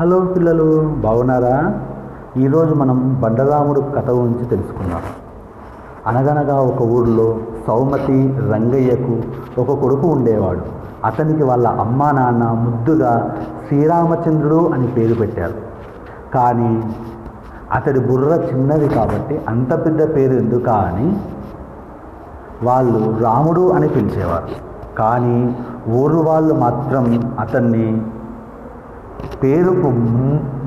Hello పిల్లలు బాగున్నారా? ఈరోజు మనం బండరాముడు కథ గురించి తెలుసుకుందాం. అనగనగా ఒక ఊరిలో సౌమతి రంగయ్యకు ఒక కొడుకు ఉండేవాడు. అతనికి వాళ్ళ అమ్మా నాన్న ముద్దుగా శ్రీరామచంద్రుడు అని పేరు పెట్టారు. కానీ అతడి బుర్ర చిన్నది కాబట్టి అంత పెద్ద పేరు ఎందుక అని వాళ్ళు రాముడు అని పిలిచేవారు. కానీ ఊరు వాళ్ళు మాత్రం అతన్ని పేరుకు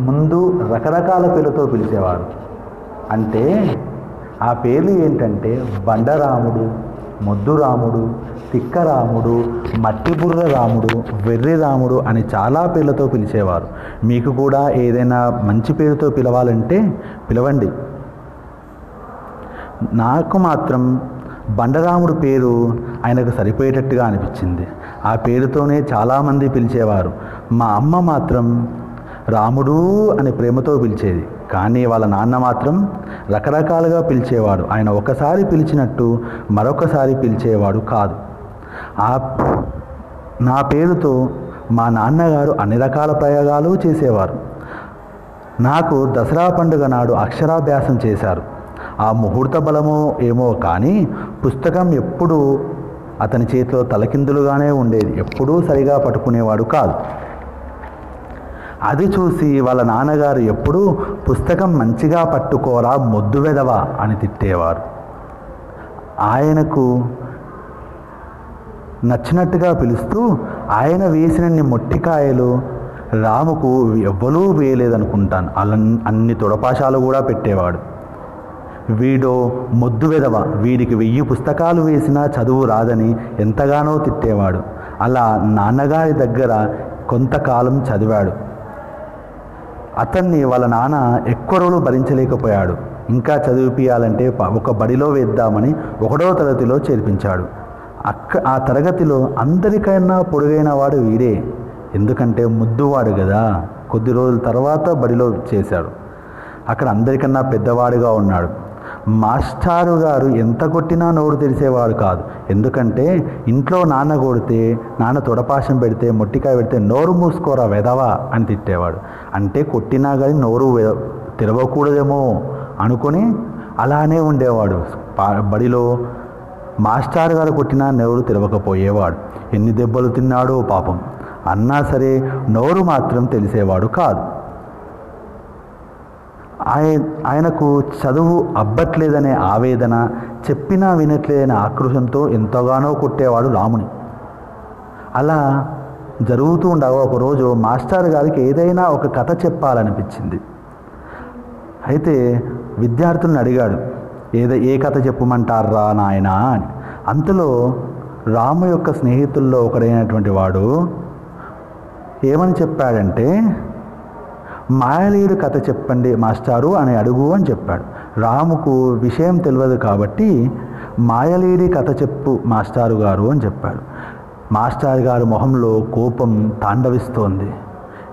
ముందు రకరకాల పేరుతో పిలిచేవారు అంటే ఆ పేర్లు ఏంటంటే బండరాముడు మొద్దురాముడు తిక్కరాముడు మట్టిబుర్ర రాముడు వెర్రి రాముడు అని చాలా పేర్లతో పిలిచేవారు. మీకు కూడా ఏదైనా మంచి పేరుతో పిలవాలంటే పిలవండి. నాకు మాత్రం బండరాముడు పేరు ఆయనకు సరిపోయేటట్టుగా అనిపించింది. ఆ పేరుతోనే చాలామంది పిలిచేవారు. మా అమ్మ మాత్రం రాముడు అని ప్రేమతో పిలిచేది. కానీ వాళ్ళ నాన్న మాత్రం రకరకాలుగా పిలిచేవాడు. ఆయన ఒకసారి పిలిచినట్టు మరొకసారి పిలిచేవాడు కాదు. ఆ నా పేరుతో మా నాన్నగారు అన్ని రకాల ప్రయోగాలు చేసేవారు. నాకు దసరా పండుగ నాడు అక్షరాభ్యాసం చేశారు. ఆ ముహూర్త బలమో ఏమో కానీ పుస్తకం ఎప్పుడూ అతని చేతిలో తలకిందులుగానే ఉండేది. ఎప్పుడూ సరిగా పట్టుకునేవాడు కాదు. అది చూసి వాళ్ళ నాన్నగారు ఎప్పుడూ పుస్తకం మంచిగా పట్టుకోరా మొద్దు వెదవా అని తిట్టేవారు. ఆయనకు నచ్చినట్టుగా పిలుస్తూ ఆయన వేసినన్ని మొట్టికాయలు రాముకు ఎవ్వరూ వేయలేదనుకుంటాను. అలా అన్ని తొడపాశాలు కూడా పెట్టేవాడు. వీడో మొద్దు వెదవ. వీడికి వెయ్యి పుస్తకాలు వేసినా చదువు రాదని ఎంతగానో తిట్టేవాడు. అలా నాన్నగారి దగ్గర కొంతకాలం చదివాడు. అతన్ని వాళ్ళ నాన్న ఎక్కువ రోజులు భరించలేకపోయాడు. ఇంకా చదివిపియాలంటే ఒక బడిలో వేద్దామని ఒకటో తరగతిలో చేర్పించాడు. అక్క ఆ తరగతిలో అందరికైనా పొడుగైన వాడు వీడే. ఎందుకంటే ముద్దువాడు కదా కొద్ది రోజుల తర్వాత బడిలో చేశాడు. అక్కడ అందరికన్నా పెద్దవాడుగా ఉన్నాడు. మాస్టారు గారు ఎంత కొట్టినా నోరు తెరిసేవాడు కాదు. ఎందుకంటే ఇంట్లో నాన్న కొడితే నాన్న తొడపాశం పెడితే మొట్టికాయ పెడితే నోరు మూసుకోరా వెదవా అని తిట్టేవాడు. అంటే కొట్టినా కానీ నోరు తెరవకూడదేమో అనుకొని అలానే ఉండేవాడు. బడిలో మాస్టర్ గారు కొట్టినా నోరు తెరవకపోయేవాడు. ఎన్ని దెబ్బలు తిన్నాడో పాపం. అన్నా సరే నోరు మాత్రం తెలిసేవాడు కాదు. ఆయన ఆయనకు చదువు అబ్బట్లేదనే ఆవేదన చెప్పినా వినట్లేదనే ఆక్రోశంతో ఎంతగానో కొట్టేవాడు రాముని. అలా జరుగుతూ ఉండగా ఒకరోజు మాస్టర్ గారికి ఏదైనా ఒక కథ చెప్పాలనిపించింది. అయితే విద్యార్థులను అడిగాడు ఏదో ఏ కథ చెప్పమంటారా నాయనా అని. అంతలో రాము యొక్క స్నేహితుల్లో ఒకడైనటువంటి వాడు ఏమని చెప్పాడంటే మాయలేడు కథ చెప్పండి మాస్టారు అని అడుగు అని చెప్పాడు. రాముకు విషయం తెలియదు కాబట్టి మాయలేడి కథ చెప్పు మాస్టారు గారు అని చెప్పాడు. మాస్టారు గారు మొహంలో కోపం తాండవిస్తోంది.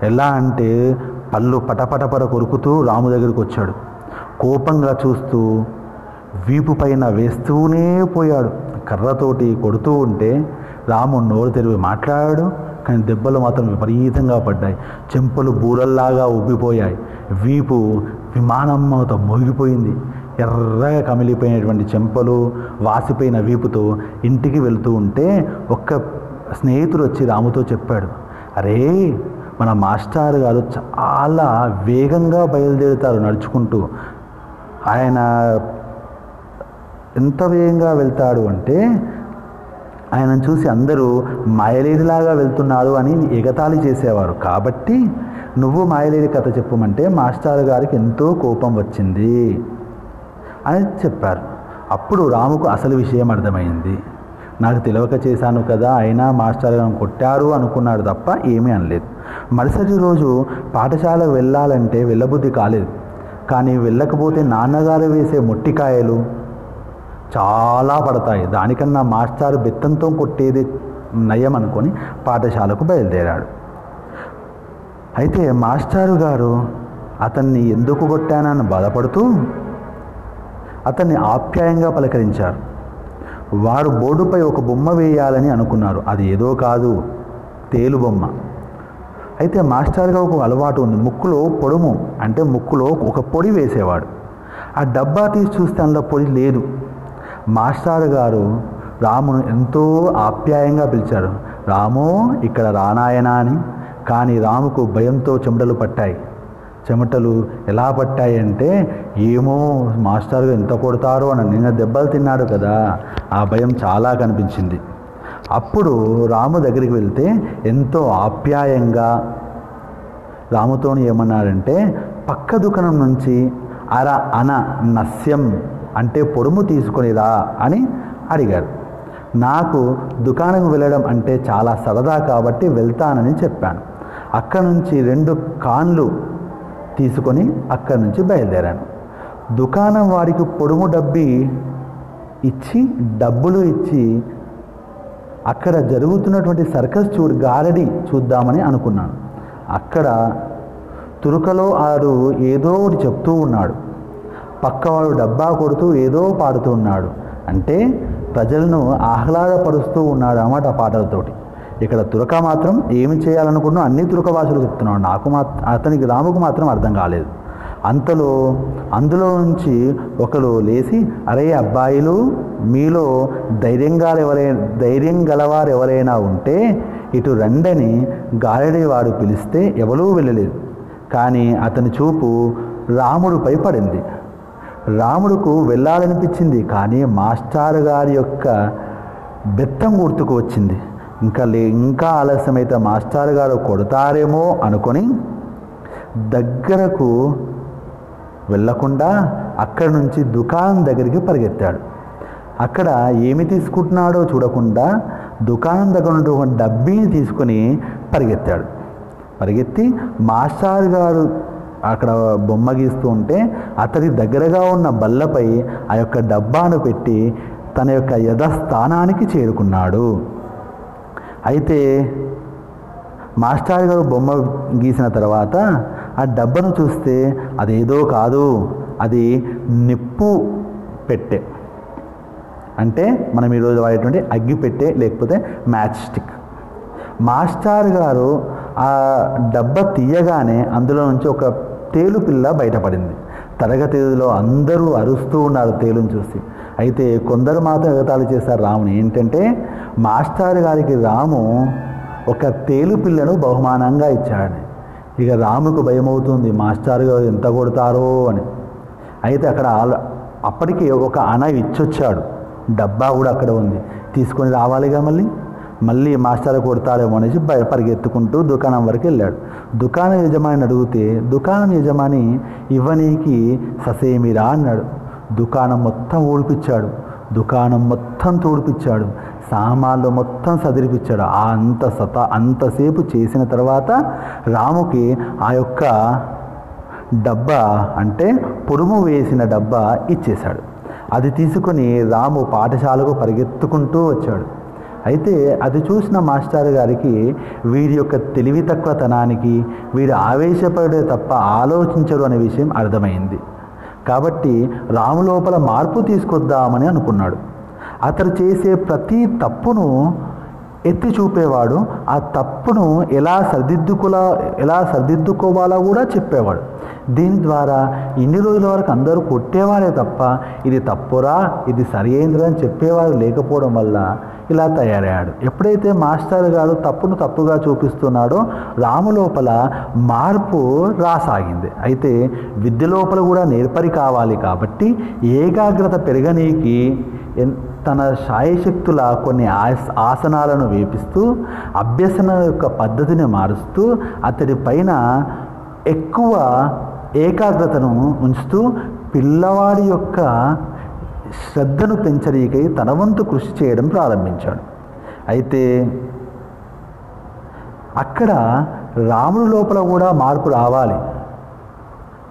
ఎలా అంటే పళ్ళు పటపటపట కొరుకుతూ రాము దగ్గరికి వచ్చాడు. కోపంగా చూస్తూ వీపు పైన వేస్తూనే పోయాడు. కర్రతోటి కొడుతూ ఉంటే రాము నోరు తెరివి మాట్లాడాడు. కానీ దెబ్బలు మాత్రం విపరీతంగా పడ్డాయి. చెంపలు బూరల్లాగా ఉబ్బిపోయాయి వీపు విమానంతో మోగిపోయింది. ఎర్రగా కమిలిపోయినటువంటి చెంపలు వాసిపోయిన వీపుతో ఇంటికి వెళుతూ ఉంటే ఒక్క స్నేహితుడు వచ్చి రాముతో చెప్పాడు అరే మన మాస్టర్ గారు చాలా వేగంగా బయలుదేరుతారు నడుచుకుంటూ. ఆయన ఎంత వేగంగా వెళ్తాడు అంటే ఆయనను చూసి అందరూ మాయలేడిలాగా వెళ్తున్నాడు అని ఎగతాళి చేసేవారు. కాబట్టి నువ్వు మాయలేడి కథ చెప్పమంటే మాస్టర్ గారికి ఎంతో కోపం వచ్చింది అని చెప్పారు. అప్పుడు రాముకు అసలు విషయం అర్థమైంది. నాకు తెలియక చేశాను కదా అయినా మాస్టర్ గారు కొట్టారు అనుకున్నాడు తప్ప ఏమీ అనలేదు. మరుసటి రోజు పాఠశాల వెళ్ళాలంటే వెళ్ళబుద్ధి కాలేదు. కానీ వెళ్ళకపోతే నాన్నగారు వేసే మొట్టికాయలు చాలా పడతాయి. దానికన్నా మాస్టారు బెత్తంతో కొట్టేది నయం అనుకొని పాఠశాలకు బయలుదేరాడు. అయితే మాస్టారు గారు అతన్ని ఎందుకు కొట్టానని బాధపడుతూ అతన్ని ఆప్యాయంగా పలకరించారు. వారు బోర్డుపై ఒక బొమ్మ వేయాలని అనుకున్నారు. అది ఏదో కాదు తేలు బొమ్మ. అయితే మాస్టర్గా ఒక అలవాటు ఉంది. ముక్కులో పొడుము అంటే ముక్కులో ఒక పొడి వేసేవాడు. ఆ డబ్బా తీసి చూస్తే అందులో పొడి లేదు. మాస్టారు గారు రామును ఎంతో ఆప్యాయంగా పిలిచారు. రాము ఇక్కడ రానాయనా అని. కానీ రాముకు భయంతో చెమటలు పట్టాయి. చెమటలు ఎలా పట్టాయి అంటే ఏమో మాస్టర్ ఎంత కొడతారో అని నిన్న దెబ్బలు తిన్నాడు కదా. ఆ భయం చాలా కనిపించింది. అప్పుడు రాము దగ్గరికి వెళ్తే ఎంతో ఆప్యాయంగా రాముతోని ఏమన్నారంటే పక్క దుకాణం నుంచి అర అన నస్యం అంటే పొడుము తీసుకునేదా అని అడిగారు. నాకు దుకాణం వెళ్ళడం అంటే చాలా సరదా కాబట్టి వెళ్తానని చెప్పాను. అక్కడ నుంచి రెండు కాన్లు తీసుకొని అక్కడి నుంచి బయలుదేరాను. దుకాణం వారికి పొడుము డబ్బి ఇచ్చి డబ్బులు ఇచ్చి అక్కడ జరుగుతున్నటువంటి సర్కస్ చూ గారడి చూద్దామని అనుకున్నాను. అక్కడ తురుకలో ఆడు ఏదో ఒకటి చెప్తూ ఉన్నాడు. పక్కవాడు డబ్బా కొడుతూ ఏదో పాడుతూ ఉన్నాడు. అంటే ప్రజలను ఆహ్లాదపరుస్తూ ఉన్నాడు అన్నమాట ఆ పాటలతోటి. ఇక్కడ తురక మాత్రం ఏమి చేయాలనుకున్నా అన్ని తురక భాషలు చెప్తున్నాడు. నాకు మా అతనికి రాముకు మాత్రం అర్థం కాలేదు. అంతలో అందులో నుంచి ఒకరు లేచి అరే అబ్బాయిలు మీలో ధైర్యంగా ఎవరైనా ధైర్యం గలవారు ఎవరైనా ఉంటే ఇటు రండని గాలిడేవాడు పిలిస్తే ఎవరూ వెళ్ళలేదు. కానీ అతని చూపు రాముడిపై పడింది రాముడుకు వెళ్ళాలనిపించింది కానీ మాస్టర్ గారి యొక్క బెత్తం గుర్తుకు వచ్చింది. ఇంకా లే ఇంకా ఆలస్యమైతే మాస్టర్ గారు కొడతారేమో అనుకొని దగ్గరకు వెళ్ళకుండా అక్కడి నుంచి దుకాణం దగ్గరికి పరిగెత్తాడు. అక్కడ ఏమి తీసుకుంటున్నాడో చూడకుండా దుకాణం దగ్గర ఉన్నటువంటి డబ్బీని తీసుకొని పరిగెత్తాడు. పరిగెత్తి మాస్టర్ గారు అక్కడ బొమ్మ గీస్తూ ఉంటే అతడి దగ్గరగా ఉన్న బల్లపై ఆ యొక్క డబ్బాను పెట్టి తన యొక్క యథస్థానానికి చేరుకున్నాడు. అయితే మాస్టర్ గారు బొమ్మ గీసిన తర్వాత ఆ డబ్బను చూస్తే అదేదో కాదు అది నిప్పు పెట్టే. అంటే మనం ఈరోజు వాడేటువంటి అగ్గి పెట్టే లేకపోతే మ్యాచ్ స్టిక్. మాస్టర్ గారు ఆ డబ్బా తీయగానే అందులో నుంచి ఒక తేలు పిల్ల బయటపడింది. తరగతిలో అందరూ అరుస్తూ ఉన్నారు తేలుని చూసి. అయితే కొందరు మాత్రం ఎగతాళి చేశారు రాముని. ఏంటంటే మాస్టర్ గారికి రాము ఒక తేలు పిల్లను బహుమానంగా ఇచ్చాడని. ఇక రాముకు భయమవుతుంది మాస్టర్ గారు ఎంత కొడతారో అని. అయితే అక్కడ అప్పటికే అప్పటికి ఒక అన ఇచ్చొచ్చాడు. డబ్బా కూడా అక్కడ ఉంది. తీసుకొని రావాలిగా మళ్ళీ? మళ్ళీ మాస్టర్ కొడతారేమో అనేసి పరిగెత్తుకుంటూ దుకాణం వరకు వెళ్ళాడు. దుకాణం యజమాని అడిగితే దుకాణం యజమాని ఇవ్వనీకి ససేమిరా? అన్నాడు. దుకాణం మొత్తం ఊడిపించాడు దుకాణం మొత్తం తోడిపించాడు సామాన్లు మొత్తం సదిరిపించాడు ఆ అంత సత అంతసేపు చేసిన తర్వాత రాముకి ఆ యొక్క డబ్బా అంటే పొడుము వేసిన డబ్బా ఇచ్చేశాడు. అది తీసుకొని రాము పాఠశాలకు పరిగెత్తుకుంటూ వచ్చాడు. అయితే అది చూసిన మాస్టర్ గారికి వీరి యొక్క తెలివి తక్కువతనానికి వీరు ఆవేశపడే తప్ప ఆలోచించరు అనే విషయం అర్థమైంది. కాబట్టి రాము లోపల మార్పు తీసుకొద్దామని అనుకున్నాడు. అతడు చేసే ప్రతి తప్పును ఎత్తి చూపేవాడు ఆ తప్పును ఎలా సరిదిద్దుకోలా ఎలా సరిదిద్దుకోవాలో కూడా చెప్పేవాడు. దీని ద్వారా ఇన్ని రోజుల వరకు అందరూ కొట్టేవారే తప్ప ఇది తప్పురా ఇది సరి అయిందిరా అని చెప్పేవారు లేకపోవడం వల్ల ఇలా తయారయ్యాడు. ఎప్పుడైతే మాస్టర్ గారు తప్పును తప్పుగా చూపిస్తున్నాడో రాము లోపల మార్పు రాసాగింది. అయితే విద్య లోపల కూడా నేర్పరి కావాలి కాబట్టి ఏకాగ్రత పెరగనీకి తన శాయశక్తుల కొన్ని ఆస్ ఆసనాలను వేపిస్తూ అభ్యసన యొక్క పద్ధతిని మారుస్తూ అతడి పైన ఎక్కువ ఏకాగ్రతను ఉంచుతూ పిల్లవాడి యొక్క శ్రద్ధను పెంచరీకై తన వంతు కృషి చేయడం ప్రారంభించాడు. అయితే అక్కడ రాముడి లోపల కూడా మార్పు రావాలి.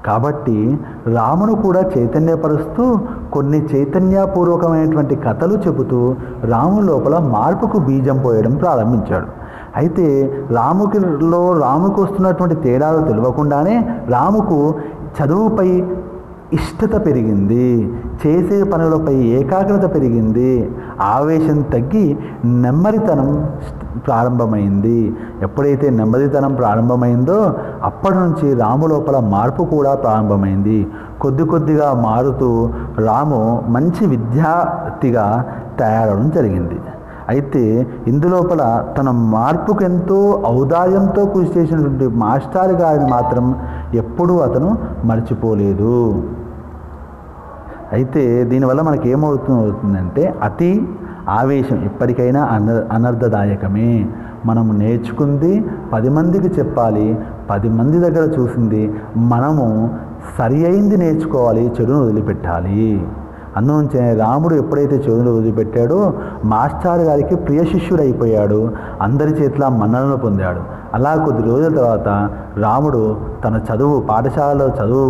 కాబట్టి రామును కూడా చైతన్యపరుస్తూ కొన్ని చైతన్యపూర్వకమైనటువంటి కథలు చెబుతూ రాము లోపల మార్పుకు బీజం పోయడం ప్రారంభించాడు. అయితే రాముకిలో రాముకు వస్తున్నటువంటి తేడాలు తెలియకుండానే రాముకు చదువుపై ఇష్టత పెరిగింది చేసే పనులపై ఏకాగ్రత పెరిగింది ఆవేశం తగ్గి నెమ్మదితనం ప్రారంభమైంది. ఎప్పుడైతే నెమ్మదితనం ప్రారంభమైందో అప్పటి నుంచి రాము లోపల మార్పు కూడా ప్రారంభమైంది. కొద్ది కొద్దిగా మారుతూ రాము మంచి విద్యార్థిగా తయారవడం జరిగింది. అయితే ఇందులోపల తన మార్పుకు ఎంతో ఔదార్యంతో కృషి చేసినటువంటి మాస్టర్ గారిని మాత్రం ఎప్పుడూ అతను మర్చిపోలేదు. అయితే దీనివల్ల మనకి ఏమవుతుందంటే అవుతుందంటే అతి ఆవేశం ఎప్పటికైనా అన అనర్థదాయకమే మనము నేర్చుకుంది పది మందికి చెప్పాలి పది మంది దగ్గర చూసింది మనము సరి అయింది నేర్చుకోవాలి చెడును వదిలిపెట్టాలి. అందునుంచే రాముడు ఎప్పుడైతే చదువులు వదిలిపెట్టాడో మాస్టర్ గారికి ప్రియ శిష్యుడు అయిపోయాడు అందరి చేతిలో మన్ననలు పొందాడు. అలా కొద్ది రోజుల తర్వాత రాముడు తన చదువు పాఠశాలలో చదువు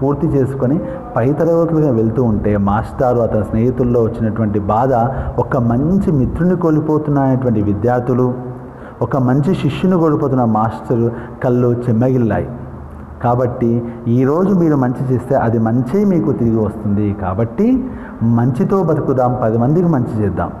పూర్తి చేసుకొని పై తరగతులుగా వెళ్తూ ఉంటే మాస్టారు అతని స్నేహితుల్లో వచ్చినటువంటి బాధ ఒక మంచి మిత్రుని కోల్పోతున్నటువంటి విద్యార్థులు ఒక మంచి శిష్యుని కోల్పోతున్న మాస్టరు కళ్ళు చెమ్మగిల్లాయి కాబట్టి ఈరోజు మీరు మంచి చేస్తే అది మంచి మీకు తిరిగి వస్తుంది. కాబట్టి మంచితో బతుకుదాం పది మందికి మంచి చేద్దాం.